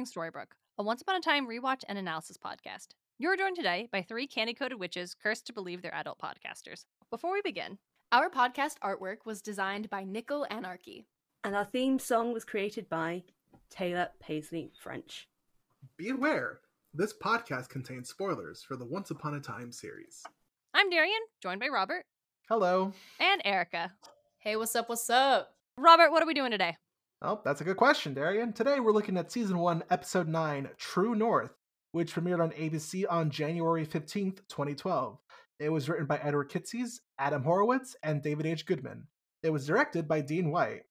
Entering Storybrooke, a once upon a time rewatch and analysis podcast. You're joined today by three candy coated witches cursed to believe they're adult podcasters. Before we begin, Our podcast artwork was designed by Nickel Anarchy. And our theme song was created by Taylor Paisley French. Be aware, this podcast contains spoilers for the Once Upon a Time series. I'm Darian, joined by Robert Hello. and Erica. Hey, what's up? What's up? Robert, what are we doing today? Oh, that's a good question, Darian. Today we're looking at season one, episode nine, True North, which premiered on ABC on January 15th, 2012. It was written by Edward Kitsis, Adam Horowitz, and David H. Goodman. It was directed by Dean White.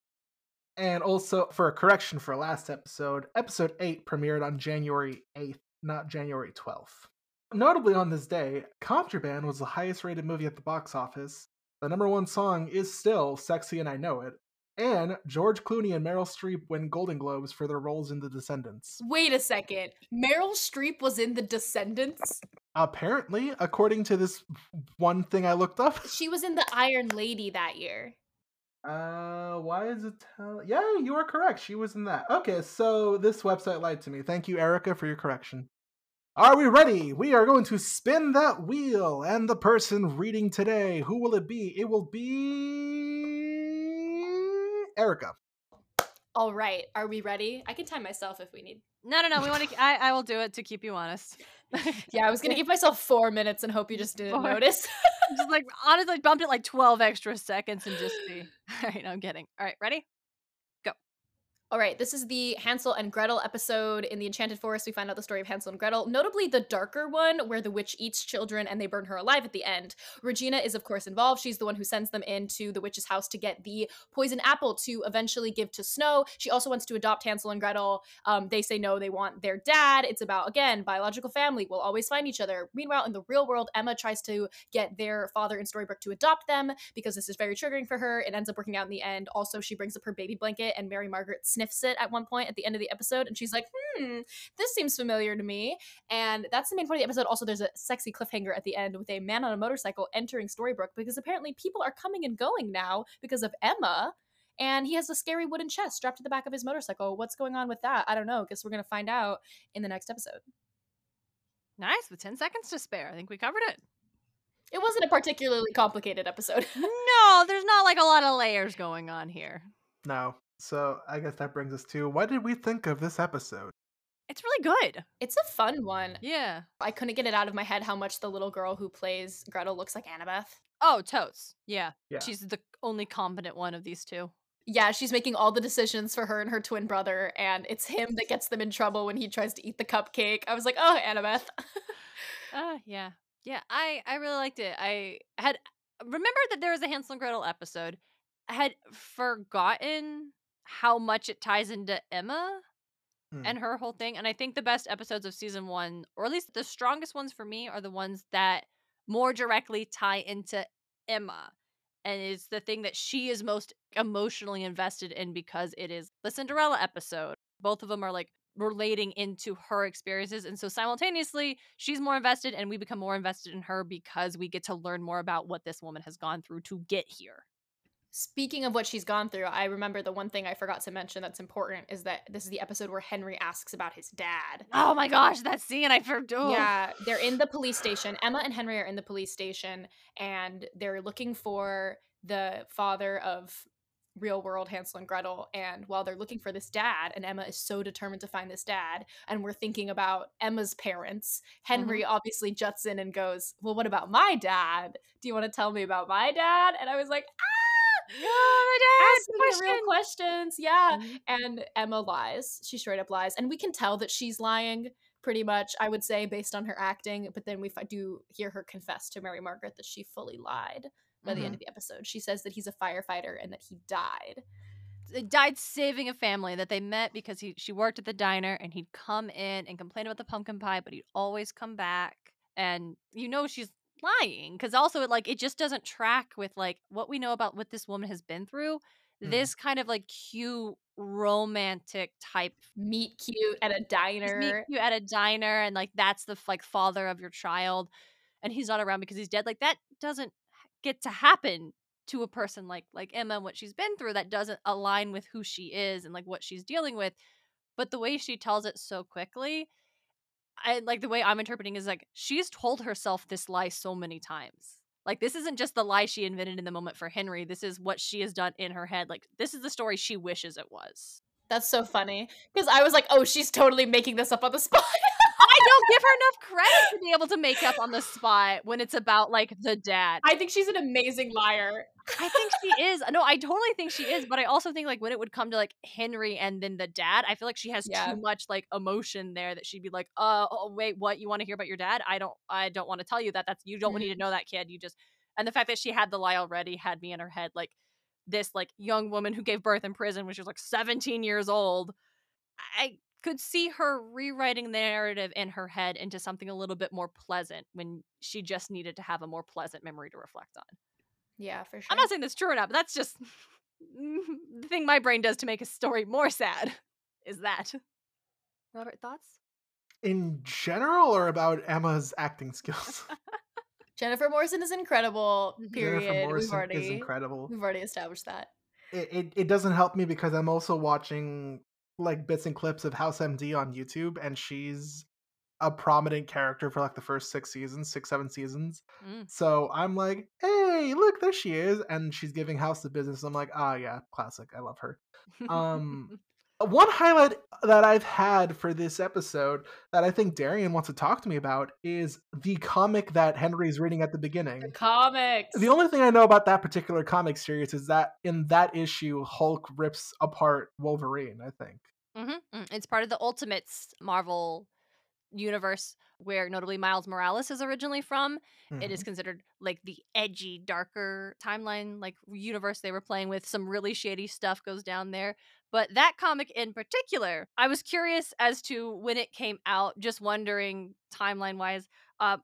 And also, for a correction for last episode, episode 8 premiered on January 8th, not January 12th. Notably on this day, Contraband was the highest rated movie at the box office. The number one song is still Sexy and I Know It. And George Clooney and Meryl Streep win Golden Globes for their roles in The Descendants. Wait a second. Meryl Streep was in The Descendants? Apparently, according to this one thing I looked up. She was in The Iron Lady that year. Uh, why is it tell? Yeah, you are correct. She was in that. Okay, so this website lied to me. Thank you, Erica, for your correction. Are we ready? We are going to spin that wheel, and the person reading today, who will it be? It will be Erica. All right. Are we ready? I can time myself if we need. No, no, no. We want to. I, I will do it to keep you honest. Yeah, I was going to give myself four minutes and hope you just didn't Four. notice. just like honestly bumped it like 12 extra seconds and just see. All right, I'm kidding. All right, ready? All right, this is the Hansel and Gretel episode. In the Enchanted Forest, we find out the story of Hansel and Gretel, notably the darker one where the witch eats children and they burn her alive at the end. Regina is, of course, involved. She's the one who sends them into the witch's house to get the poison apple to eventually give to Snow. She also wants to adopt Hansel and Gretel. Um, they say no, they want their dad. It's about, again, biological family. We'll always find each other. Meanwhile, in the real world, Emma tries to get their father in Storybrooke to adopt them because this is very triggering for her. It ends up working out in the end. Also, she brings up her baby blanket and Mary Margaret sniffs it at one point at the end of the episode and she's like, hmm, this seems familiar to me. And that's the main point of the episode. Also, there's a sexy cliffhanger at the end with a man on a motorcycle entering Storybrooke because apparently people are coming and going now because of Emma. And he has a scary wooden chest strapped to the back of his motorcycle. What's going on with that? I don't know. Guess we're going to find out in the next episode. Nice. With 10 seconds to spare, I think we covered it. It wasn't a particularly complicated episode. No, there's not like a lot of layers going on here. No. So I guess that brings us to what did we think of this episode? It's really good. it's a fun one. Yeah. I couldn't get it out of my head how much the little girl who plays Gretel looks like Annabeth. Oh, totes. Yeah. Yeah. She's the only competent one of these two. Yeah, she's making all the decisions for her and her twin brother, and it's him that gets them in trouble when he tries to eat the cupcake. I was like, oh, Annabeth. Uh, yeah. Yeah, I I really liked it. I had remembered that there was a Hansel and Gretel episode. I had forgotten how much it ties into Emma Hmm. and her whole thing. And I think the best episodes of season one, or at least the strongest ones for me, are the ones that more directly tie into Emma. And is the thing that she is most emotionally invested in because it is the Cinderella episode. Both of them are like relating into her experiences. And so simultaneously, she's more invested and we become more invested in her because we get to learn more about what this woman has gone through to get here. Speaking of what she's gone through, I remember the one thing I forgot to mention that's important is that this is the episode where Henry asks about his dad. Oh my gosh, that scene I forgot. Yeah, they're in the police station. Emma and Henry are in the police station and they're looking for the father of real world Hansel and Gretel. And while they're looking for this dad, and Emma is so determined to find this dad, and we're thinking about Emma's parents, Henry obviously juts in and goes, Well, what about my dad? Do you want to tell me about my dad? And I was like, Ah! asking the real questions. Yeah. Mhm. And Emma lies. She straight up lies. And we can tell that she's lying pretty much, I would say, based on her acting. But then we fi- do hear her confess to Mary Margaret that she fully lied by the end of the episode. She says that he's a firefighter and that he died. They died saving a family that they met because he she worked at the diner and he'd come in and complain about the pumpkin pie, but he'd always come back. And you know she's lying because also it like it just doesn't track with like what we know about what this woman has been through. Mhm. This kind of like cute romantic type Meet cute at a diner. meet cute at a diner and like that's the like father of your child and he's not around because he's dead like that doesn't get to happen to a person like like Emma and what she's been through that doesn't align with who she is and like what she's dealing with but the way she tells it so quickly, Like the way I'm interpreting is like she's told herself this lie so many times. Like this isn't just the lie she invented in the moment for Henry. This is what she has done in her head. Like this is the story she wishes it was. That's so funny because I was like, oh, she's totally making this up on the spot. I don't give her enough credit to be able to make up on the spot when it's about like the dad. I think she's an amazing liar. I think she is. No, I totally think she is, but I also think like when it would come to like Henry and then the dad, I feel like she has Yeah. too much like emotion there that she'd be like, "Uh, oh, wait, what? You want to hear about your dad? I don't I don't want to tell you that. That's you don't need to know that kid. You just And the fact that she had the lie already had me in her head like this like young woman who gave birth in prison when she was like 17 years old. I could see her rewriting the narrative in her head into something a little bit more pleasant when she just needed to have a more pleasant memory to reflect on. Yeah, for sure. I'm not saying that's true or not, but that's just the thing my brain does to make a story more sad. Is that Robert thoughts? In general, or about Emma's acting skills? Jennifer Morrison is incredible. Mhm. Period. Jennifer Morrison we've already is incredible. we've already established that. It, it it doesn't help me because I'm also watching like bits and clips of House MD on YouTube, and she's a prominent character for like the first six seasons, six seven seasons. Mm. So I'm like, hey, look, there she is, and she's giving House the business. I'm like, ah, yeah, classic. I love her. Um, One highlight that I've had for this episode that I think Darian wants to talk to me about is the comic that Henry's reading at the beginning. The comics. The only thing I know about that particular comic series is that in that issue, Hulk rips apart Wolverine, I think. Mhm, mm. It's part of the Ultimates Marvel universe, where notably Miles Morales is originally from. It is Mhm. considered like the edgy, darker timeline, like universe they were playing with. Some really shady stuff goes down there. But that comic in particular, I was curious as to when it came out, just wondering timeline wise. Uh,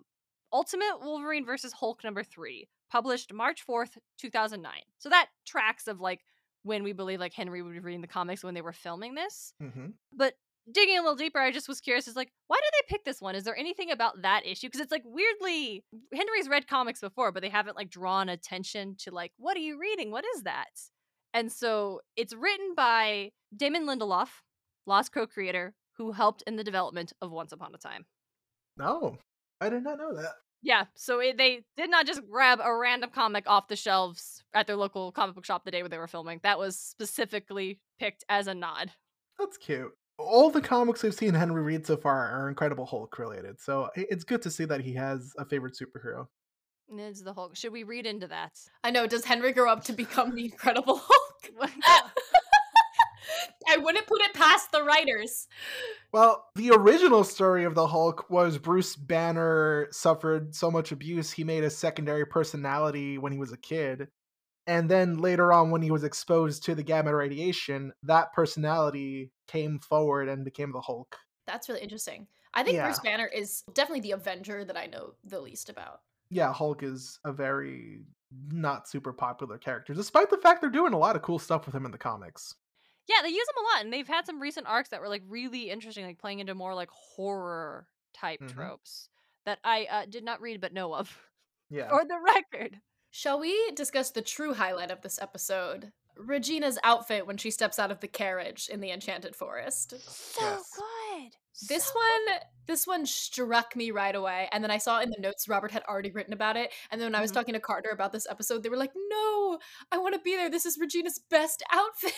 Ultimate Wolverine versus Hulk number three, published March 4th, 2009. So that tracks of like when we believe like Henry would be reading the comics when they were filming this. Mhm. But digging a little deeper, I just was curious. Is like, why did they pick this one? Is there anything about that issue? Because it's like weirdly, Henry's read comics before, but they haven't like drawn attention to like, what are you reading? What is that? And so it's written by Damon Lindelof, Lost co-creator, who helped in the development of Once Upon a Time. No, I did not know that. Yeah, so it, they did not just grab a random comic off the shelves at their local comic book shop the day when they were filming. That was specifically picked as a nod. That's cute. All the comics we've seen Henry read so far are Incredible Hulk related, so it's good to see that he has a favorite superhero. And It's the Hulk. Should we read into that? I know. Does Henry grow up to become the Incredible Hulk? I wouldn't put it past the writers. Well, the original story of the Hulk was Bruce Banner suffered so much abuse he made a secondary personality when he was a kid. And then later on, when he was exposed to the gamma radiation, that personality came forward and became the Hulk. That's really interesting. I think Bruce Banner is definitely the Avenger that I know the least about. Yeah, Hulk is a very not super popular character, despite the fact they're doing a lot of cool stuff with him in the comics. Yeah, they use him a lot, and they've had some recent arcs that were like really interesting, like playing into more like horror type Mhm. tropes that I uh, did not read but know of Yeah. for the record. Shall we discuss the true highlight of this episode? Regina's outfit when she steps out of the carriage in the Enchanted Forest. So Yes. good. This one, this one struck me right away, and then I saw in the notes Robert had already written about it. And then when I was Mhm. talking to Carter about this episode, they were like, "No, I want to be there. This is Regina's best outfit."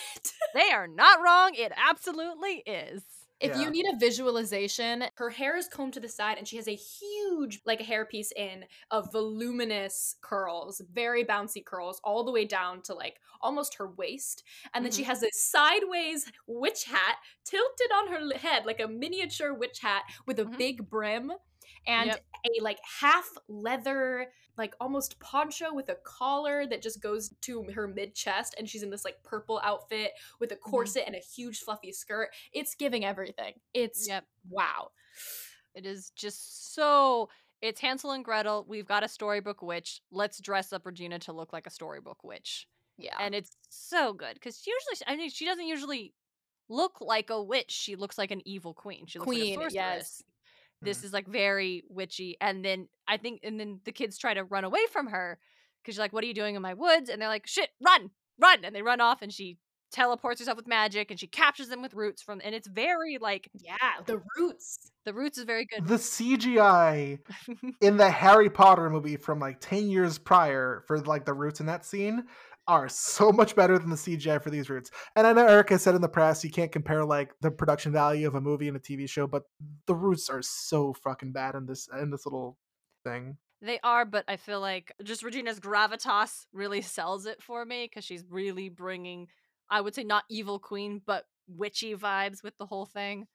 They are not wrong. It absolutely is. If Yeah. you need a visualization, her hair is combed to the side and she has a huge, like a hairpiece in of voluminous curls, very bouncy curls, all the way down to like almost her waist. And then she has a sideways witch hat tilted on her head, like a miniature witch hat with a Mhm. big brim. And Yep. a like half leather, like almost poncho with a collar that just goes to her mid chest. And she's in this like purple outfit with a mm-hmm. corset and a huge fluffy skirt. It's giving everything. It's Yep. wow. It is just so. It's Hansel and Gretel. We've got a storybook witch. Let's dress up Regina to look like a storybook witch. Yeah. and it's so good because usually I mean she doesn't usually look like a witch. She looks like an evil queen. She looks Queen, like a sorceress. yes. This mm-hmm. is like very witchy, and then I think, and then the kids try to run away from her because she's like, "What are you doing in my woods?" And they're like, "Shit, run, run!" And they run off, and she teleports herself with magic and she captures them with roots from and it's very like Yeah, the roots. the roots is very good. The CGI in the Harry Potter movie from like 10 years prior for like the roots in that scene are so much better than the CGI for these roots. And I know Erica said in the press you can't compare like the production value of a movie and a TV show, but the roots are so fucking bad in this in this little thing. They are, but I feel like just Regina's gravitas really sells it for me because she's really bringing, I would say, not evil queen, but witchy vibes with the whole thing.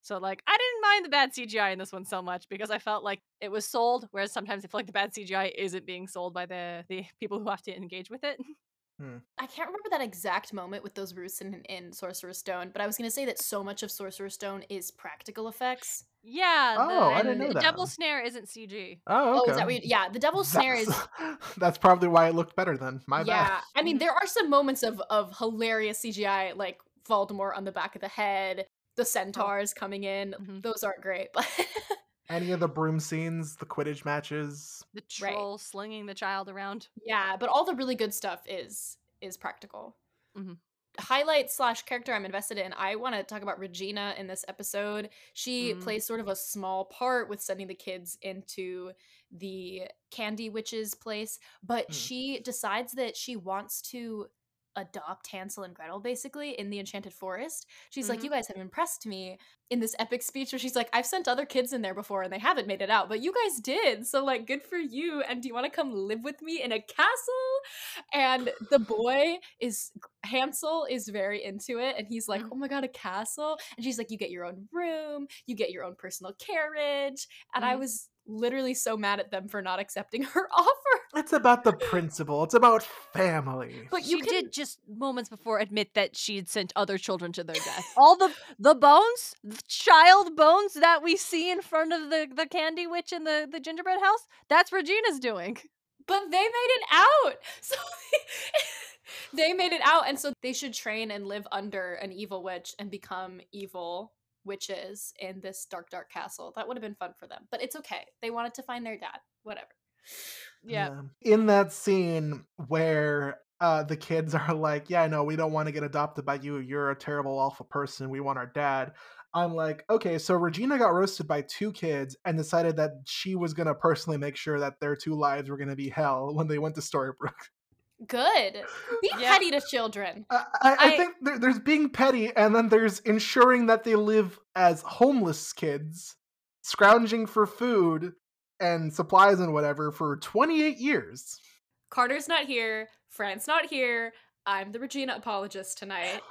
So, like, I didn't mind the bad CGI in this one so much because I felt like it was sold, whereas sometimes I feel like the bad CGI isn't being sold by the the people who have to engage with it. I can't remember that exact moment with those roots in, in Sorcerer's Stone, but I was going to say that so much of Sorcerer's Stone is practical effects. yeah. Oh, the, I didn't know the that. Devil Snare isn't CG. Oh, Oh, okay. is that what you, yeah, the Devil's Snare is That's- That's probably why it looked better then. My yeah. bad. I mean, there are some moments of of hilarious CGI, like Voldemort on the back of the head, the centaurs coming in. Mhm. Those aren't great, but Any of the broom scenes, the Quidditch matches. The Right. troll slinging the child around. yeah. But all the really good stuff is is practical. Mhm. Highlight slash character I'm invested in. I want to talk about Regina in this episode. She Mm. plays sort of a small part with sending the kids into the candy witch's place, but Mm. she decides that she wants to adopt Hansel and Gretel basically in the Enchanted Forest. She's like, Mhm. You guys have impressed me in this epic speech where she's like, I've sent other kids in there before and they haven't made it out, but you guys did. So, like, good for you. And do you want to come live with me in a castle? And the boy is, Hansel is very into it. And he's like, Mhm. Oh my God, a castle. And she's like, You get your own room, you get your own personal carriage. And I Mhm. was literally so mad at them for not accepting her offer. It's about the principle. It's about family. But she you can did just moments before admit that she'd sent other children to their death. All the the bones, the child bones that we see in front of the the candy witch in the the gingerbread house, that's Regina's doing. but they made it out. So they made it out, and so they should train and live under an evil witch and become evil witches in this dark, dark castle. That would have been fun for them, but it's okay. They wanted to find their dad. Whatever. Yeah. In that scene where uh, the kids are like, "Yeah, no, we don't want to get adopted by you. You're a terrible, awful person. We want our dad." I'm like, okay, so Regina got roasted by two kids and decided that she was gonna personally make sure that their two lives were gonna be hell when they went to Storybrooke. Good. Be Yeah. petty to children. I, I, I I- think there, there's being petty, and then there's ensuring that they live as homeless kids, scrounging for food and supplies and whatever for 28 years. Carter's not here. Fran's not here. I'm the Regina apologist tonight.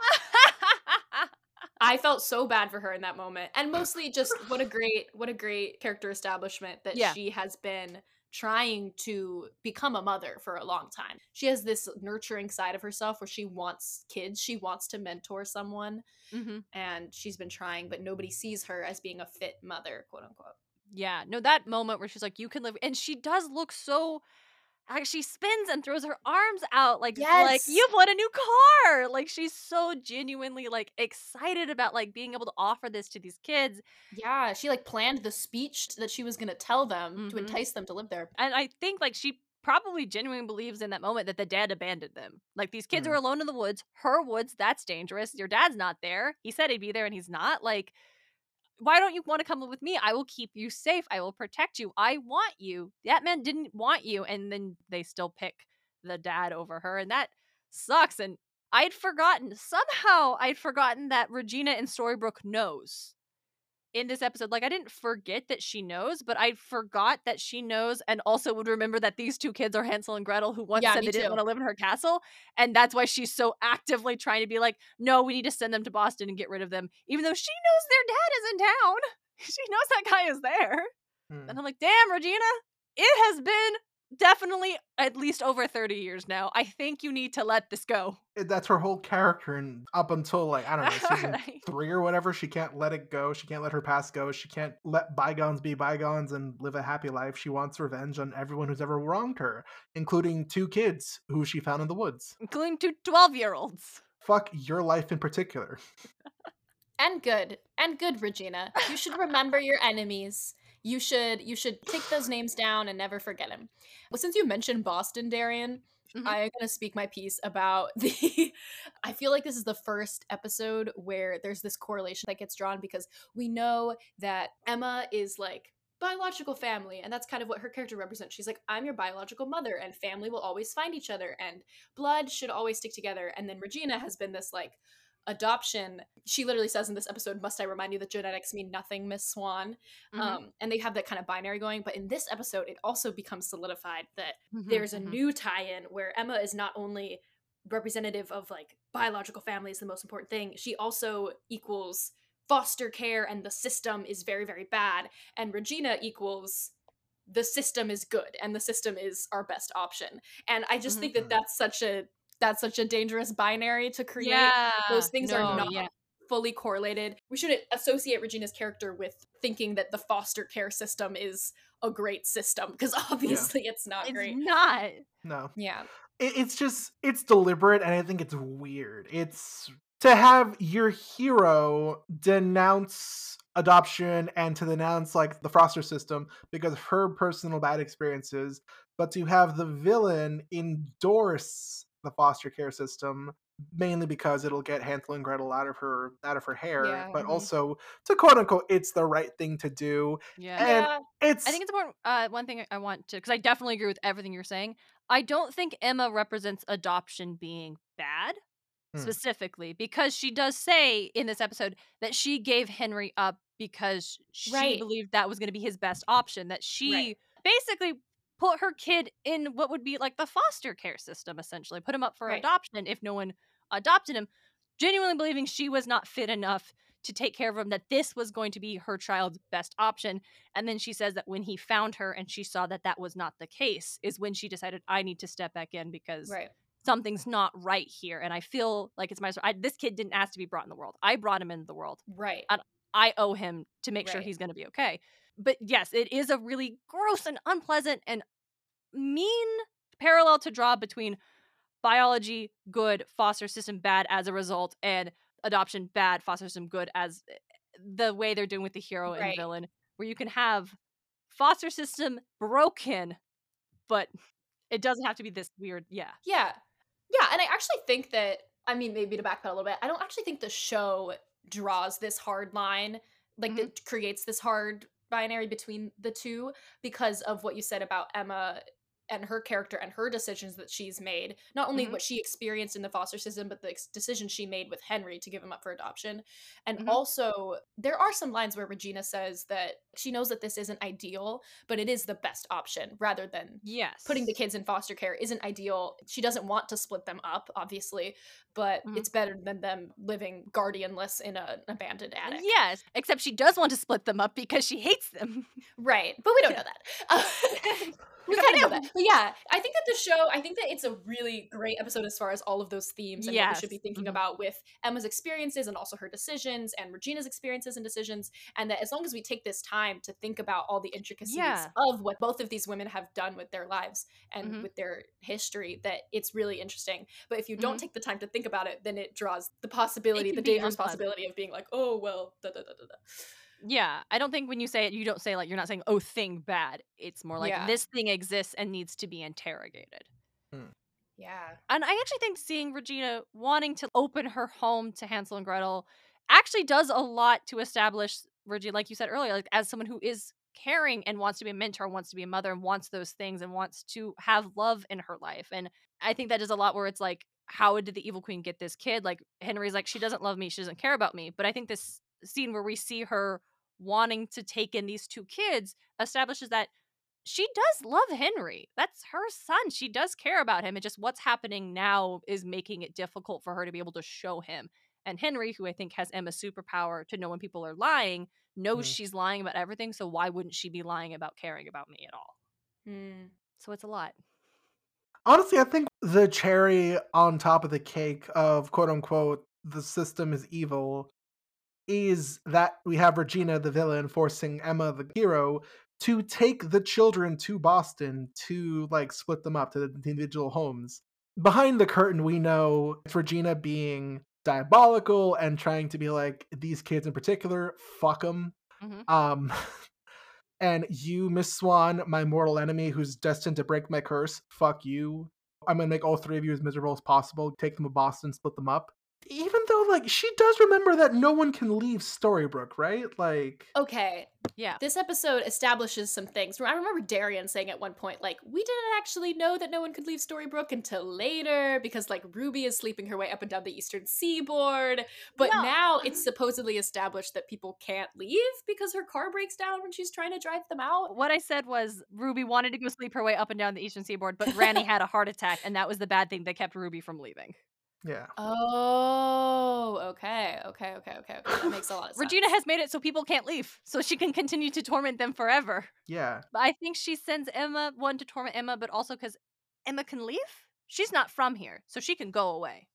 I felt so bad for her in that moment. And mostly just what a great what a great character establishment that Yeah. she has been trying to become a mother for a long time. She has this nurturing side of herself where she wants kids, she wants to mentor someone Mhm. and she's been trying but nobody sees her as being a fit mother, quote unquote. Yeah, no, that moment where she's like, "You can live," and she does look so. She spins and throws her arms out, like like you've won a new car. Like she's so genuinely like excited about like being able to offer this to these kids. Yeah, she like planned the speech that she was going to tell them to Mhm. entice them to live there. And I think like she probably genuinely believes in that moment that the dad abandoned them. Like these kids are alone in the woods. Her woods, that's dangerous. Your dad's not there. He said he'd be there and he's not. Like, why don't you want to come with me? I will keep you safe. I will protect you. I want you. That man didn't want you. And then they still pick the dad over her. And that sucks. And I'd forgotten, somehow I'd forgotten that Regina in Storybrooke knows in this episode. Like I didn't forget that she knows, but I forgot that she knows and also would remember that these two kids are Hansel and Gretel who once Yeah, said they didn't want to live in her castle. And that's why she's so actively trying to be like, no, we need to send them to Boston and get rid of them. Even though she knows their dad is in town. She knows that guy is there. Hmm. And I'm like, damn, Regina, it has been definitely at least over 30 years now. I think you need to let this go. Eh, that's her whole character, and up until like I don't know season Right. three or whatever, she can't let it go. She can't let her past go. She can't let bygones be bygones and live a happy life. She wants revenge on everyone who's ever wronged her, including two kids who she found in the woods. Including two 12 year olds. Fuck your life in particular. And good. And good, Regina. You should remember your enemies. You should you should take those names down and never forget him. Well, since you mentioned Boston, Darian, Mhm. I'm gonna speak my piece about the. I feel like this is the first episode where there's this correlation that gets drawn because we know that Emma is like biological family and that's kind of what her character represents she's like i'm your biological mother and family will always find each other and blood should always stick together and then regina has been this like adoption she literally says in this episode must i remind you that genetics mean nothing miss swan Mhm. um, and they have that kind of binary going but in this episode it also becomes solidified that Mhm, there's a mhm. new tie-in where emma is not only representative of like biological family is the most important thing she also equals foster care and the system is very very bad and regina equals the system is good and the system is our best option and i just think that Mhm. that's such a that's such a dangerous binary to create yeah, those things are not yeah. fully correlated. We shouldn't associate Regina's character with thinking that the foster care system is a great system because obviously it's not It's great. not. No. Yeah. it, it's just it's deliberate and i think it's weird it's to have your hero denounce adoption and to denounce like the foster system because of her personal bad experiences but to have the villain endorse the foster care system mainly because it'll get Hansel and Gretel out of her out of her hair Yeah, but mhm. also to quote unquote it's the right thing to do Yeah. And- yeah. it's I think it's important. Uh, one thing I want to, because I definitely agree with everything you're saying. I don't think Emma represents adoption being bad, Hmm. specifically, because she does say in this episode that she gave Henry up because she Right. believed that was going to be his best option. That she Right. basically put her kid in what would be like the foster care system, essentially, put him up for Right. adoption if no one adopted him, genuinely believing she was not fit enough to take care of him, that this was going to be her child's best option. And then she says that when he found her and she saw that that was not the case, is when she decided, I need to step back in because Right. something's not right here. And I feel like it's my, I, this kid didn't ask to be brought in the world. I brought him into the world. Right. And I owe him to make sure he's going to be okay. But yes, it is a really gross and unpleasant and mean parallel to draw between biology good, foster system bad as a result, and adoption bad, foster system good as eh, the way they're doing with the hero and villain, where you can have foster system broken, but it doesn't have to be this weird. Yeah. Yeah. Yeah. And I actually think that, I mean, maybe to backpedal a little bit, I don't actually think the show draws this hard line, like Mhm. that creates this hard binary between the two because of what you said about Emma and her character and her decisions that she's made. Not only Mhm. what she experienced in the foster system, but the ex- decision she made with Henry to give him up for adoption. And Mhm. also, there are some lines where Regina says that she knows that this isn't ideal, but it is the best option rather than Yes. putting the kids in foster care isn't ideal. She doesn't want to split them up, obviously, but Mhm. it's better than them living guardianless in a, an abandoned attic. Yes, except she does want to split them up because she hates them. Right. But we don't know that. Uh, We kind of know that. But yeah, I think that the show, I think that it's a really great episode as far as all of those themes and what we should be Yes. thinking Mhm. about with Emma's experiences and also her decisions and Regina's experiences and decisions. And that as long as we take this time to think about all the intricacies Yeah. of what both of these women have done with their lives and Mhm. with their history, that it's really interesting. But if you don't Mhm. take the time to think about it, then it draws the possibility, the dangerous unpleasant. possibility of being like, oh, well, da da da da da. Yeah, I don't think when you say it, you don't say like you're not saying oh thing bad. It's more like Yeah. this thing exists and needs to be interrogated. Hmm. Yeah. And I actually think seeing Regina wanting to open her home to Hansel and Gretel actually does a lot to establish Regina, like you said earlier, like as someone who is caring and wants to be a mentor, wants to be a mother, and wants those things and wants to have love in her life. And I think that does a lot where it's like, how did the evil queen get this kid? Like Henry's like, she doesn't love me, she doesn't care about me. But I think this scene where we see her wanting to take in these two kids establishes that she does love Henry. That's her son. She does care about him. It just what's happening now is making it difficult for her to be able to show him. And Henry, who I think has Emma's superpower to know when people are lying, knows Mhm. she's lying about everything. So why wouldn't she be lying about caring about me at all? Hmm. So it's a lot. honestly, I think the cherry on top of the cake of quote unquote the system is evil is that we have Regina, the villain, forcing Emma, the hero, to take the children to Boston to like split them up to the individual homes. Behind the curtain, we know it's Regina being diabolical and trying to be like these kids in particular, fuck them. Mhm. Um, And you, Miss Swan, my mortal enemy who's destined to break my curse, fuck you. I'm gonna make all three of you as miserable as possible, take them to Boston, split them up. Even though, like, she does remember that no one can leave Storybrooke, right? Like, Okay, Yeah. this episode establishes some things. I remember Darian saying at one point, like, we didn't actually know that no one could leave Storybrooke until later because, like, Ruby is sleeping her way up and down the eastern seaboard. But No. now it's mm-hmm. supposedly established that people can't leave because her car breaks down when she's trying to drive them out. What I said was Ruby wanted to go sleep her way up and down the eastern seaboard, but Granny had a heart attack, and that was the bad thing that kept Ruby from leaving. Yeah. Oh, okay, okay, okay, okay, okay. That makes a lot of sense. Regina has made it so people can't leave, so she can continue to torment them forever. Yeah. But I think she sends Emma one to torment Emma, but also because Emma can leave. She's not from here, so she can go away.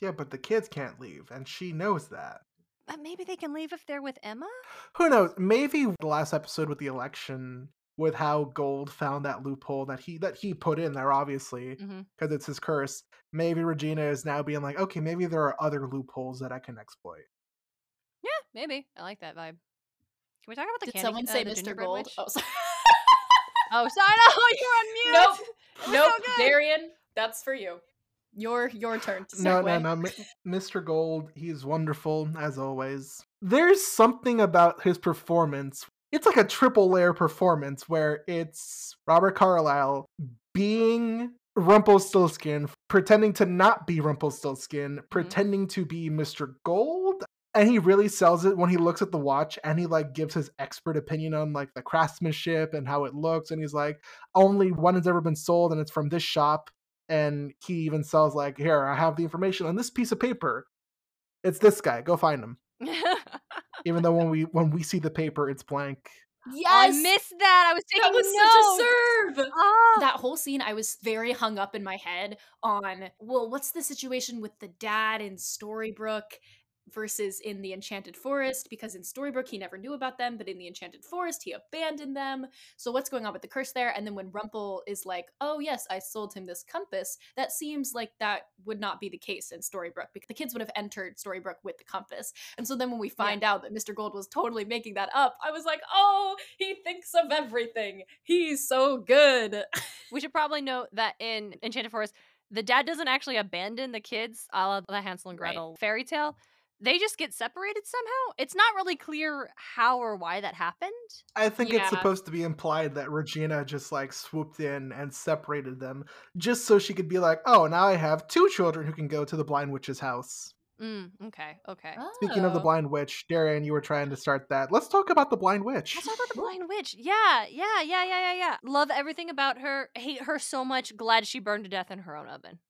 Yeah, but the kids can't leave, and she knows that. But maybe they can leave if they're with Emma. Who knows? Maybe the last episode with the election, with how Gold found that loophole that he that he put in there, obviously, because it's his curse. Maybe Regina is now being like, okay, maybe there are other loopholes that I can exploit. Yeah, maybe. I like that vibe. Can we talk about the Did candy? someone uh, say the Mr. Gold? witch? Oh, sorry. Oh, sorry. No, you're on mute. nope, nope. so. Darian, that's for you. Your your turn to No, no, no. Mr. Gold, he's wonderful as always. There's something about his performance. It's like a triple layer performance where it's Robert Carlyle being Rumpelstiltskin, pretending to not be Rumpelstiltskin, mm-hmm. pretending to be Mr. Gold. And he really sells it when he looks at the watch and he like gives his expert opinion on like the craftsmanship and how it looks. And he's like, only one has ever been sold and it's from this shop and he even sells like here i have the information on this piece of paper it's this guy go find him even though when we when we see the paper it's blank Yes, I missed that. I was taking that was notes. such a serve. Ah. that whole scene i was very hung up in my head on well what's the situation with the dad in storybrooke versus in the enchanted forest because in storybrooke he never knew about them but in the enchanted forest he abandoned them. So what's going on with the curse there? And then when rumple is like oh yes i sold him this compass that seems like that would not be the case in storybrooke because the kids would have entered storybrooke with the compass. And so then when we find out that mr gold was totally making that up i was like oh he thinks of everything. He's so good. We should probably note that in Enchanted Forest, the dad doesn't actually abandon the kids, a la the Hansel and Right. Gretel fairy tale. They just get separated somehow. It's not really clear how or why that happened. i think Yeah. it's supposed to be implied that regina just like swooped in and separated them just so she could be like oh now i have two children who can go to the blind witch's house Mm, okay, okay. speaking of the Oh. blind witch darian you were trying to start that let's talk about the blind witch Let's talk about the blind witch. Yeah, yeah, yeah, yeah, yeah, yeah. Love everything about her. Hate her so much. Glad she burned to death in her own oven.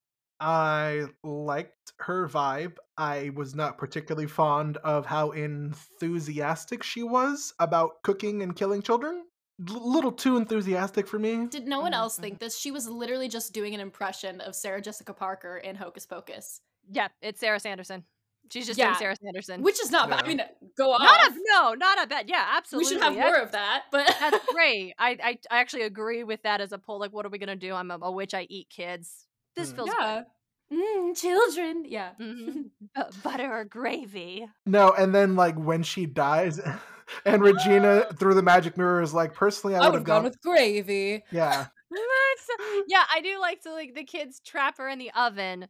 I liked her vibe. I was not particularly fond of how enthusiastic she was about cooking and killing children. L- little too enthusiastic for me. Did no one Mhm, else think this? She was literally just doing an impression of Sarah Jessica Parker in Hocus Pocus, Yeah, it's Sarah Sanderson. She's just Yeah. doing Sarah Sanderson. which is not bad. I mean, go on. not a no, not a bad. Yeah, absolutely. we should have That's- more of that, but That's great. I, I I actually agree with that as a poll. Like, what are we gonna do? I'm a, a witch. I eat kids. This Mm. feels yeah, mm, children. Yeah, good. Mhm. Butter or gravy. No, and then like when she dies, and Regina through the magic mirror is like, personally, I I would have gone. with gravy. yeah, It's- yeah, I do like to like the kids trap her in the oven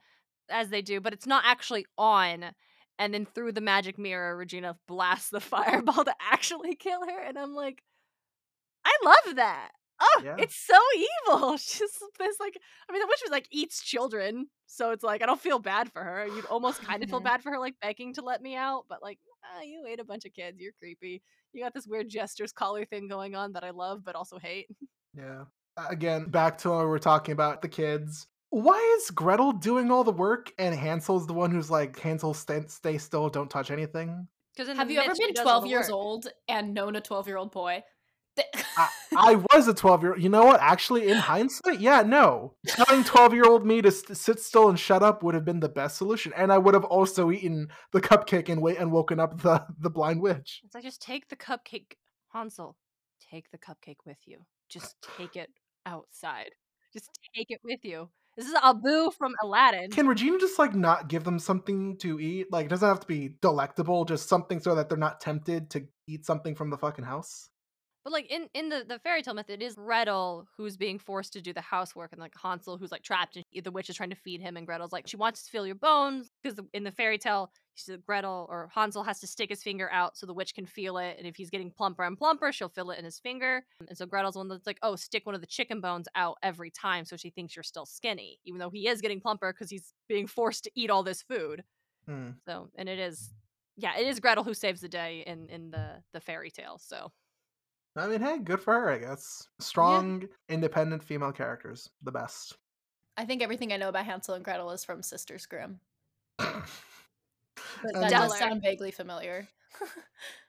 as they do, but it's not actually on. And then through the magic mirror, Regina blasts the fireball to actually kill her, and I'm like, I love that. Oh, Yeah. it's so evil. She's this like, I mean, the witch was like eats children, so it's like I don't feel bad for her. You'd almost kind of feel bad for her, like begging to let me out, but like, ah, you ate a bunch of kids. You're creepy. You got this weird jester's collar thing going on that I love, but also hate. yeah. Again, back to when we were talking about the kids. Why is Gretel doing all the work and Hansel's the one who's like, Hansel, stay, stay still, don't touch anything? Because Have you ever been 12 years old and known a 12 year old boy? I, I was a 12 year old. You know what? Actually, in hindsight, yeah, no. Telling 12 year old me to st- sit still and shut up would have been the best solution. And I would have also eaten the cupcake and wait and woken up the, the blind witch. It's like just take the cupcake, Hansel. Take the cupcake with you. Just take it outside. Just take it with you. This is Abu from Aladdin. Can Regina just like not give them something to eat? Like, it doesn't have to be delectable, just something so that they're not tempted to eat something from the fucking house. But like in in the the fairy tale myth, it is Gretel who's being forced to do the housework, and like Hansel who's like trapped, and the witch is trying to feed him, and Gretel's like she wants to feel your bones because in the fairy tale, she's Gretel or Hansel has to stick his finger out so the witch can feel it, and if he's getting plumper and plumper, she'll feel it in his finger, and so Gretel's one that's like, oh, stick one of the chicken bones out every time, so she thinks you're still skinny, even though he is getting plumper because he's being forced to eat all this food. Hmm. So, and it is, yeah, it is Gretel who saves the day in in the the fairy tale. So. I mean, hey, good for her, I guess. Strong, independent female characters, the best. I think everything I know about Hansel and Gretel is from Sisters Grimm. But that does sound vaguely familiar.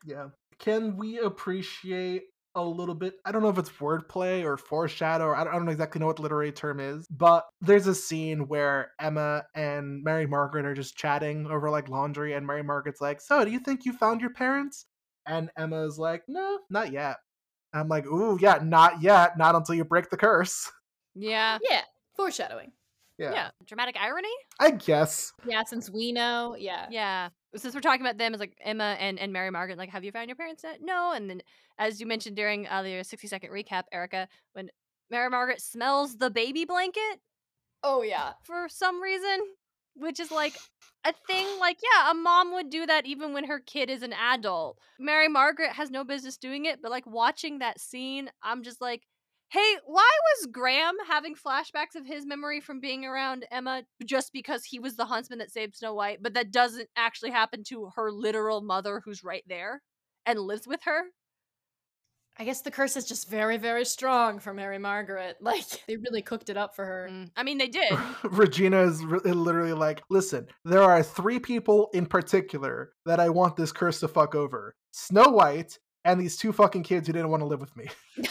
Yeah. Can we appreciate a little bit? I don't know if it's wordplay or foreshadow, or I don't, I don't exactly know what the literary term is, but there's a scene where Emma and Mary Margaret are just chatting over like laundry, and Mary Margaret's like, So, do you think you found your parents? And Emma's like, No, not yet. I'm like, Ooh, yeah, not yet. Not until you break the curse. Yeah. yeah, foreshadowing. Yeah. Yeah. Dramatic irony? I guess. Yeah, since we know, yeah. Yeah. Since we're talking about them as like Emma and, and Mary Margaret, like, have you found your parents yet? No. And then, as you mentioned during uh, the 60 second recap, Erica, when Mary Margaret smells the baby blanket Oh yeah. for some reason, which is like a thing, like, yeah, a mom would do that even when her kid is an adult. Mary Margaret has no business doing it, but like watching that scene, I'm just like, hey, why was Graham having flashbacks of his memory from being around Emma just because he was the huntsman that saved Snow White, but that doesn't actually happen to her literal mother who's right there and lives with her? I guess the curse is just very, very strong for Mary Margaret. Like they really cooked it up for her. Mm, I mean, they did. Regina is re- literally like, listen, there are three people in particular that I want this curse to fuck over Snow White and these two fucking kids who didn't want to live with me.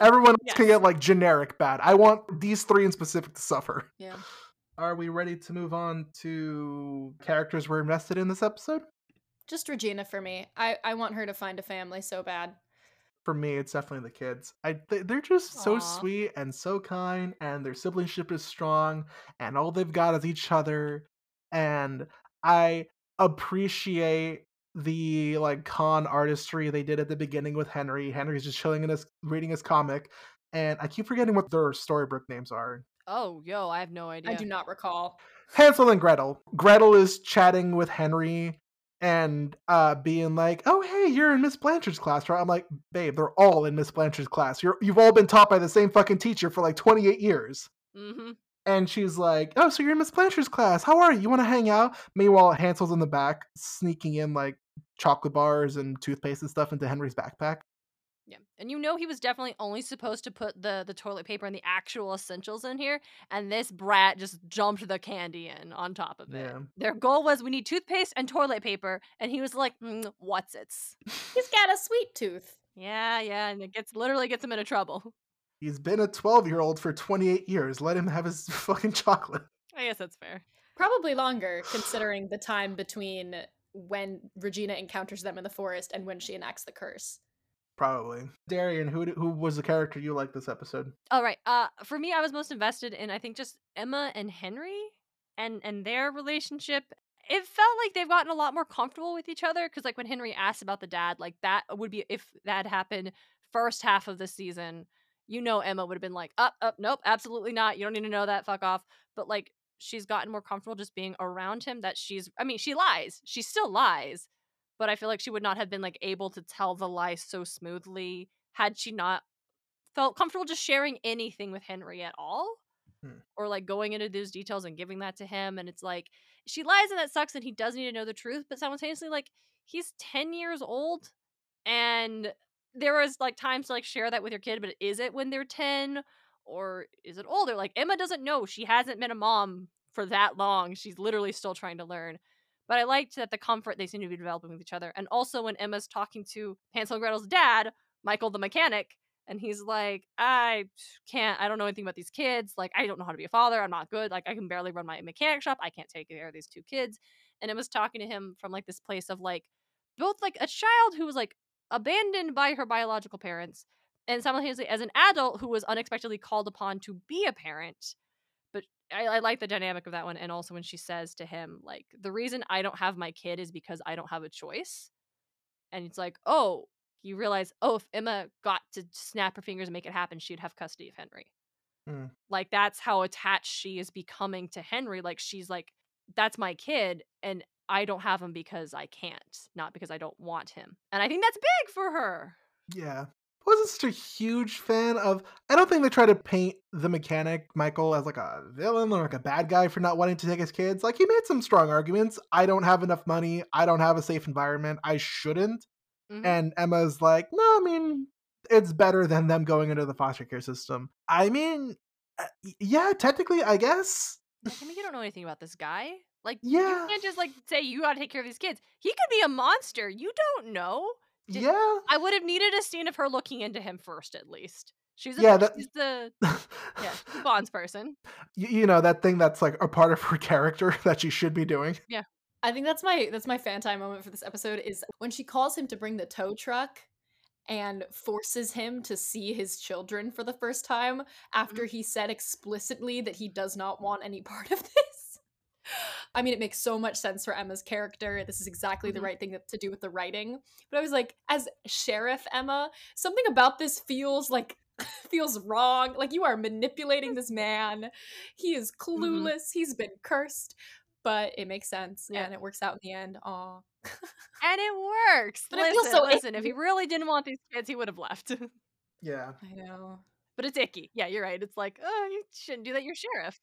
Everyone else can get like generic bad. I want these three in specific to suffer. yeah. Are we ready to move on to characters we're invested in this episode? Just Regina for me. I I want her to find a family so bad. For me, it's definitely the kids. I they- they're just so sweet and so kind, and their siblingship is strong, and all they've got is each other. And I appreciate the like con artistry they did at the beginning with Henry. Henry's just chilling in his reading his comic, and I keep forgetting what their storybook names are. oh, yo, I have no idea. I do not recall. Hansel and Gretel. Gretel is chatting with Henry and uh being like, "Oh, hey, you're in Miss Blanchard's class, right?" I'm like, "Babe, they're all in Miss Blanchard's class. You're you've all been taught by the same fucking teacher for like 28 years." Mm-hmm. And she's like, "Oh, so you're in Miss Blanchard's class. How are you? You want to hang out?" Meanwhile, Hansel's in the back sneaking in like chocolate bars and toothpaste and stuff into Henry's backpack. Yeah, and you know he was definitely only supposed to put the the toilet paper and the actual essentials in here, and this brat just jumped the candy in on top of it. Yeah. Their goal was we need toothpaste and toilet paper, and he was like, mm, "What's it's?" He's got a sweet tooth. Yeah, yeah, and it gets literally gets him into trouble. He's been a 12-year-old for 28 years. Let him have his fucking chocolate. I guess that's fair. Probably longer, considering the time between when Regina encounters them in the forest and when she enacts the curse. Probably. Darian, who who was the character you liked this episode? All right. Uh, for me, I was most invested in I think just Emma and Henry, and and their relationship. It felt like they've gotten a lot more comfortable with each other because, like, when Henry asked about the dad, like that would be if that happened first half of the season. You know, Emma would have been like, "Up, up, nope, absolutely not. You don't need to know that. Fuck off." But like, she's gotten more comfortable just being around him. That she's, I mean, she lies. She still lies, but I feel like she would not have been like able to tell the lie so smoothly had she not felt comfortable just sharing anything with Henry at all. Hmm. Or like going into those details and giving that to him. And it's like she lies and that sucks and he does need to know the truth, but simultaneously, like he's 10 years old and there was like times to like share that with your kid, but is it when they're 10 or is it older? Like Emma doesn't know. She hasn't been a mom for that long. She's literally still trying to learn. But I liked that the comfort they seem to be developing with each other. And also when Emma's talking to Hansel and Gretel's dad, Michael the mechanic, and he's like, I can't, I don't know anything about these kids. Like, I don't know how to be a father. I'm not good. Like, I can barely run my mechanic shop. I can't take care of these two kids. And Emma's talking to him from like this place of like, both like a child who was like abandoned by her biological parents and simultaneously as an adult who was unexpectedly called upon to be a parent I, I like the dynamic of that one and also when she says to him like the reason i don't have my kid is because i don't have a choice and it's like oh you realize, oh, if Emma got to snap her fingers and make it happen, she'd have custody of Henry. Mm. Like that's how attached she is becoming to Henry. Like she's like, that's my kid, and I don't have him because I can't, not because I don't want him. And I think that's big for her. Yeah. Wasn't such a huge fan of. I don't think they try to paint the mechanic Michael as like a villain or like a bad guy for not wanting to take his kids. Like he made some strong arguments. I don't have enough money. I don't have a safe environment. I shouldn't. Mhm. And Emma's like, no, I mean, it's better than them going into the foster care system. I mean, uh, yeah, technically, I guess. Like, I mean, you don't know anything about this guy. Like, Yeah. you can't just like say you gotta take care of these kids. He could be a monster. You don't know. Did- yeah. I would have needed a scene of her looking into him first, at least. She's a, Yeah, that- she's the yeah, Bonds person. Y- you know that thing that's like a part of her character that she should be doing. Yeah, I think that's my that's my fan time moment for this episode is when she calls him to bring the tow truck and forces him to see his children for the first time after mm-hmm. he said explicitly that he does not want any part of this. I mean, it makes so much sense for Emma's character. This is exactly the Mhm. right thing to do with the writing. But I was like, as Sheriff Emma, something about this feels like feels wrong. Like you are manipulating this man. He is clueless. He's been cursed. But it makes sense Yeah. and it works out in the end. Aw. And it works. But it listen, feels so listen, if he really didn't want these kids, he would have left. Yeah. I know. but it's icky. Yeah, you're right. It's like, oh, you shouldn't do that. You're sheriff.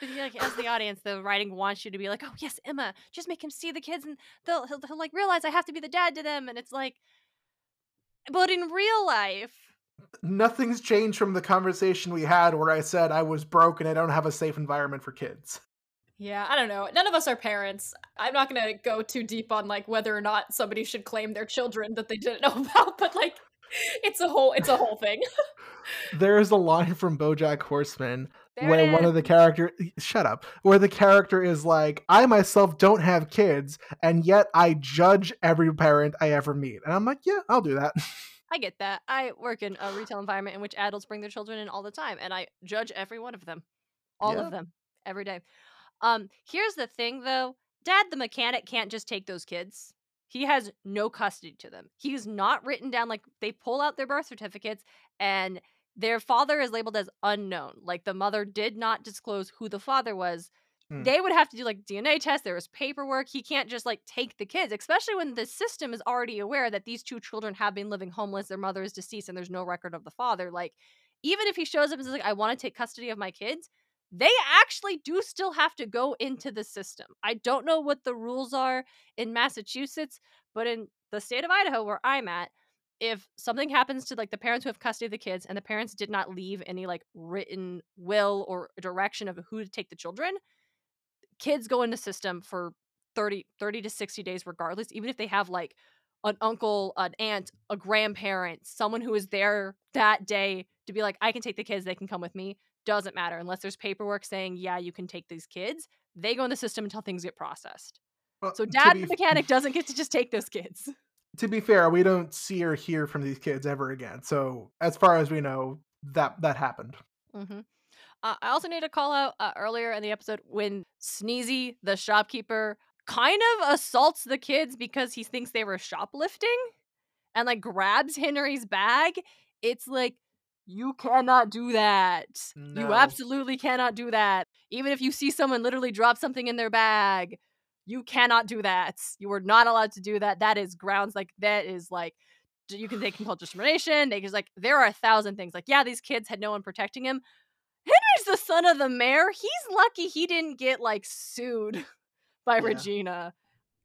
But like as the audience, the writing wants you to be like, oh yes, Emma, just make him see the kids, and they'll he'll, he'll like realize I have to be the dad to them, and it's like, but in real life, Nothing's changed from the conversation we had where I said I was broke and I don't have a safe environment for kids. Yeah, I don't know. None of us are parents. I'm not gonna go too deep on like whether or not somebody should claim their children that they didn't know about, but like it's a whole it's a whole thing. There's a line from BoJack Horseman there where one of the character shut up where the character is like i myself don't have kids and yet i judge every parent i ever meet and i'm like yeah i'll do that I get that. I work in a retail environment in which adults bring their children in all the time, and I judge every one of them, all Yeah. of them, every day. Um, here's the thing, though: Dad, the mechanic, can't just take those kids. He has no custody to them. He's not written down like they pull out their birth certificates, and their father is labeled as unknown. Like the mother did not disclose who the father was. Hmm. They would have to do like DNA tests. There was paperwork. He can't just like take the kids, especially when the system is already aware that these two children have been living homeless. Their mother is deceased, and there's no record of the father. Like, even if he shows up and says like, "I want to take custody of my kids," they actually do still have to go into the system. I don't know what the rules are in Massachusetts, but in the state of Idaho, where I'm at, if something happens to like the parents who have custody of the kids and the parents did not leave any like written will or direction of who to take the children, kids go in the system for 30, 30 to 60 days regardless, even if they have like an uncle, an aunt, a grandparent, someone who is there that day to be like, I can take the kids, they can come with me. Doesn't matter unless there's paperwork saying, yeah, you can take these kids. They go in the system until things get processed. Well, So dad, the mechanic, doesn't get to just take those kids. To be fair we don't see or hear from these kids ever again so as far as we know that that happened hmm Uh, I also need to call out uh, earlier in the episode when Sneezy, the shopkeeper, kind of assaults the kids because he thinks they were shoplifting and like grabs Henry's bag. It's like, you cannot do that. You absolutely cannot do that. Even if you see someone literally drop something in their bag, you cannot do that. You were not allowed to do that. That is grounds like that is like you can they can call discrimination. They can like there are a thousand things. Like yeah, these kids had no one protecting him. Henry's the son of the mayor. He's lucky he didn't get like sued by Yeah. Regina.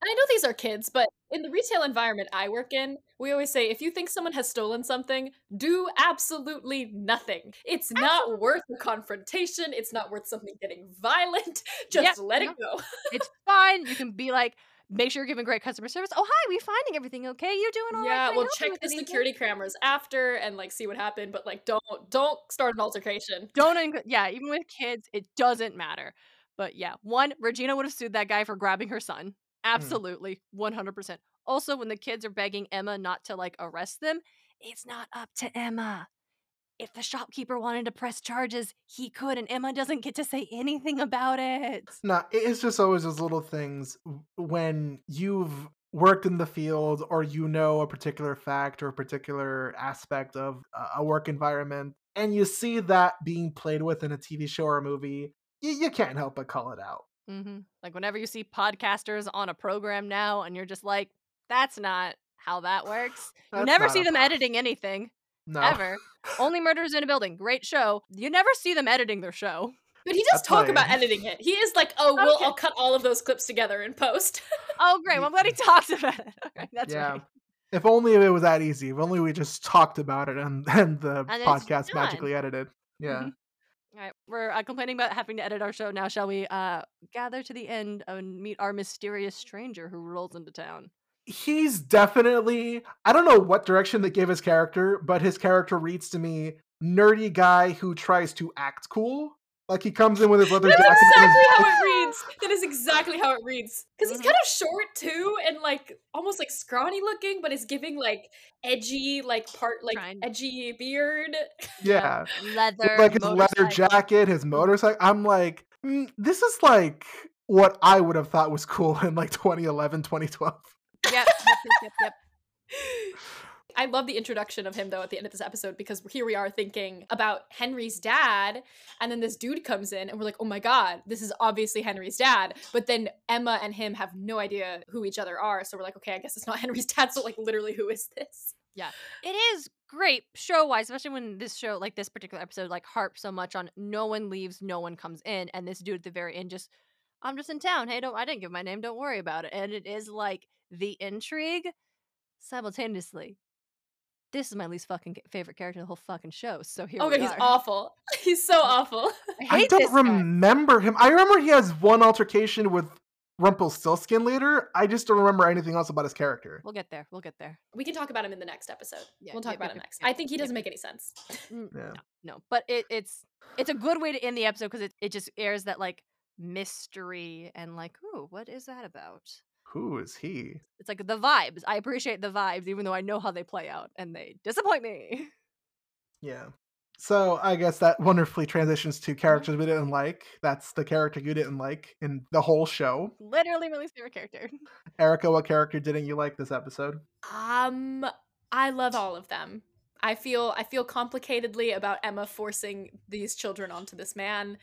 And I know these are kids, but in the retail environment I work in, we always say if you think someone has stolen something, do absolutely nothing. It's not worth a confrontation. It's not worth something getting violent. Just Yep, let it go. It's fine. You can be like, make sure you're giving great customer service. Oh hi, we finding everything okay? You're doing all right. yeah, Can I we'll check the anything?" security cameras after and like see what happened, but like don't don't start an altercation. Don't enc- yeah, even with kids, it doesn't matter. But yeah, one, Regina would have sued that guy for grabbing her son. Mm. Absolutely, 100%. Also, when the kids are begging Emma not to like arrest them, it's not up to Emma. If the shopkeeper wanted to press charges, he could, and Emma doesn't get to say anything about it. No, it- it's just always those little things when you've worked in the field or you know a particular fact or a particular aspect of a- a work environment and you see that being played with in a TV show or a movie, you, you can't help but call it out. Mm-hmm. Like whenever you see podcasters on a program now, and you're just like, "That's not how that works." you never see a- them editing anything No. ever. Only Murders in a Building, great show. You never see them editing their show. But he does That's talk why- about editing it. He is like, "Oh, we'll I'll cut all of those clips together in post." Oh, great! Well, I'm glad he talks about it. Okay, that's yeah. right. If only it was that easy. If only we just talked about it and then the And podcast magically edited. Yeah. Mhm. All right, we're uh, complaining about having to edit our show now. Shall we uh, gather to the end and meet our mysterious stranger who rolls into town? He's definitely I don't know what direction they gave his character, but his character reads to me nerdy guy who tries to act cool. Like he comes in with his leather That's jacket. and his- exactly how it reads. That is exactly how it reads. Because he's Mhm. kind of short too, and like almost like scrawny looking, but is giving like edgy, like part like Trying- edgy beard. yeah. Leather, like his leather jacket, his motorcycle. I'm like, mm, this is like what I would have thought was cool in like 2011, 2012. Yep, yep, yep, yep, yep. I love the introduction of him though at the end of this episode because here we are thinking about Henry's dad, and then this dude comes in, and we're like, oh my god, this is obviously Henry's dad. But then Emma and him have no idea who each other are, so we're like, okay, I guess it's not Henry's dad. So like, literally, who is this? Yeah, it is great show wise, especially when this show, like this particular episode, like harps so much on no one leaves, no one comes in, and this dude at the very end just, I'm just in town. Hey, don't I didn't give my name. Don't worry about it. And it is like the intrigue simultaneously. This is my least fucking favorite character in the whole fucking show. So here oh we god, he's are. awful. He's so awful. I I don't this guy. remember him. I remember he has one altercation with Rumpelstiltskin later. I just don't remember anything else about his character. We'll get there. We'll get there. We can talk about him in the next episode. Yeah, we'll talk yep, about yep, him next. yep, I think he doesn't yep. make any sense. Mm, Yeah. No, but it, it's it's a good way to end the episode because it, it just airs that like mystery and like, ooh, what is that about? Who is he? It's like the vibes. I appreciate the vibes, even though I know how they play out, and they disappoint me. Yeah. So I guess that wonderfully transitions to characters we didn't like. That's the character you didn't like in the whole show. Literally my least favorite character. Erica, what character didn't you like this episode? Um, I love all of them. I feel I feel complicatedly about Emma forcing these children onto this man,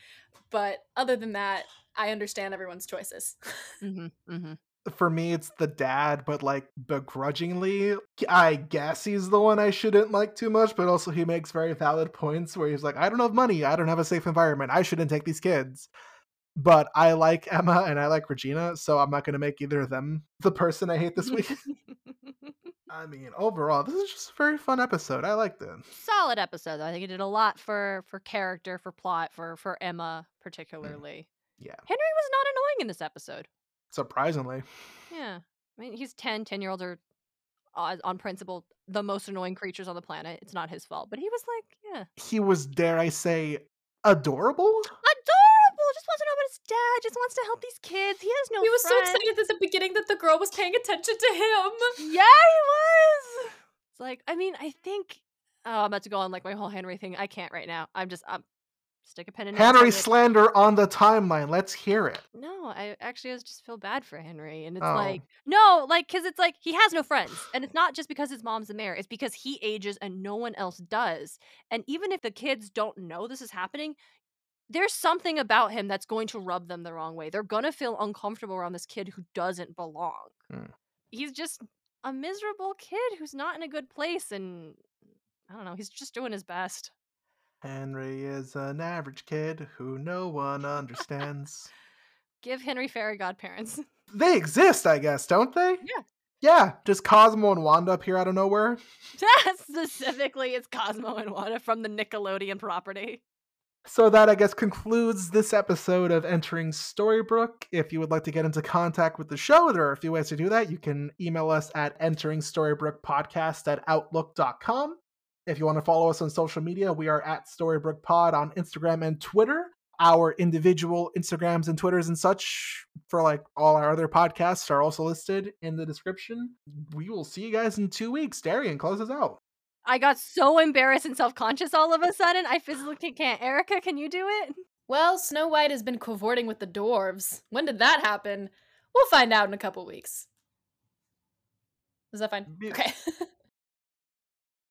but other than that, I understand everyone's choices. Mm-hmm, mm-hmm. For me, it's the dad, but like begrudgingly. I guess he's the one I shouldn't like too much, but also he makes very valid points where he's like, I don't have money. I don't have a safe environment. I shouldn't take these kids. But I like Emma and I like Regina, so I'm not going to make either of them the person I hate this week. I mean, overall, this is just a very fun episode. I liked it. Solid episode. though. I think it did a lot for for character, for plot, for for Emma mm. particularly. Yeah, Henry was not annoying in this episode. Surprisingly. Yeah. I mean, he's 10. 10 year olds are, uh, on principle, the most annoying creatures on the planet. It's not his fault. But he was like, yeah. He was, dare I say, adorable? Adorable. Just wants to know about his dad. Just wants to help these kids. He has no he was so excited at the beginning that the girl was paying attention to him. Yeah, he was. It's like, I mean, I think. Oh, I'm about to go on like my whole Henry thing. I can't right now. I'm just, I'm stick a pin in. Henry slander on the timeline. Let's hear it. No, I actually just feel bad for Henry. And it's Oh. like, no, like, because it's like he has no friends. And it's not just because his mom's the mayor, it's because he ages and no one else does. And even if the kids don't know this is happening, there's something about him that's going to rub them the wrong way. They're going to feel uncomfortable around this kid who doesn't belong. Mm. He's just a miserable kid who's not in a good place. And I don't know, he's just doing his best. Henry is an average kid who no one understands. Give Henry fairy godparents. they exist, I guess, don't they? Yeah. Yeah, just Cosmo and Wanda appear out of nowhere. Specifically, it's Cosmo and Wanda from the Nickelodeon property. So that I guess concludes this episode of Entering Storybrooke. If you would like to get into contact with the show, there are a few ways to do that. You can email us at enteringstorybrooke.podcast at outlook.com. If you want to follow us on social media, we are at Storybrooke Pod on Instagram and Twitter. Our individual Instagrams and Twitters and such for like all our other podcasts are also listed in the description. We will see you guys in two weeks. Darian, close us out. I got so embarrassed and self conscious all of a sudden. I physically can't. Erica, can you do it? Well, Snow White has been cavorting with the dwarves. When did that happen? We'll find out in a couple weeks. Is that fine? Yeah. Okay.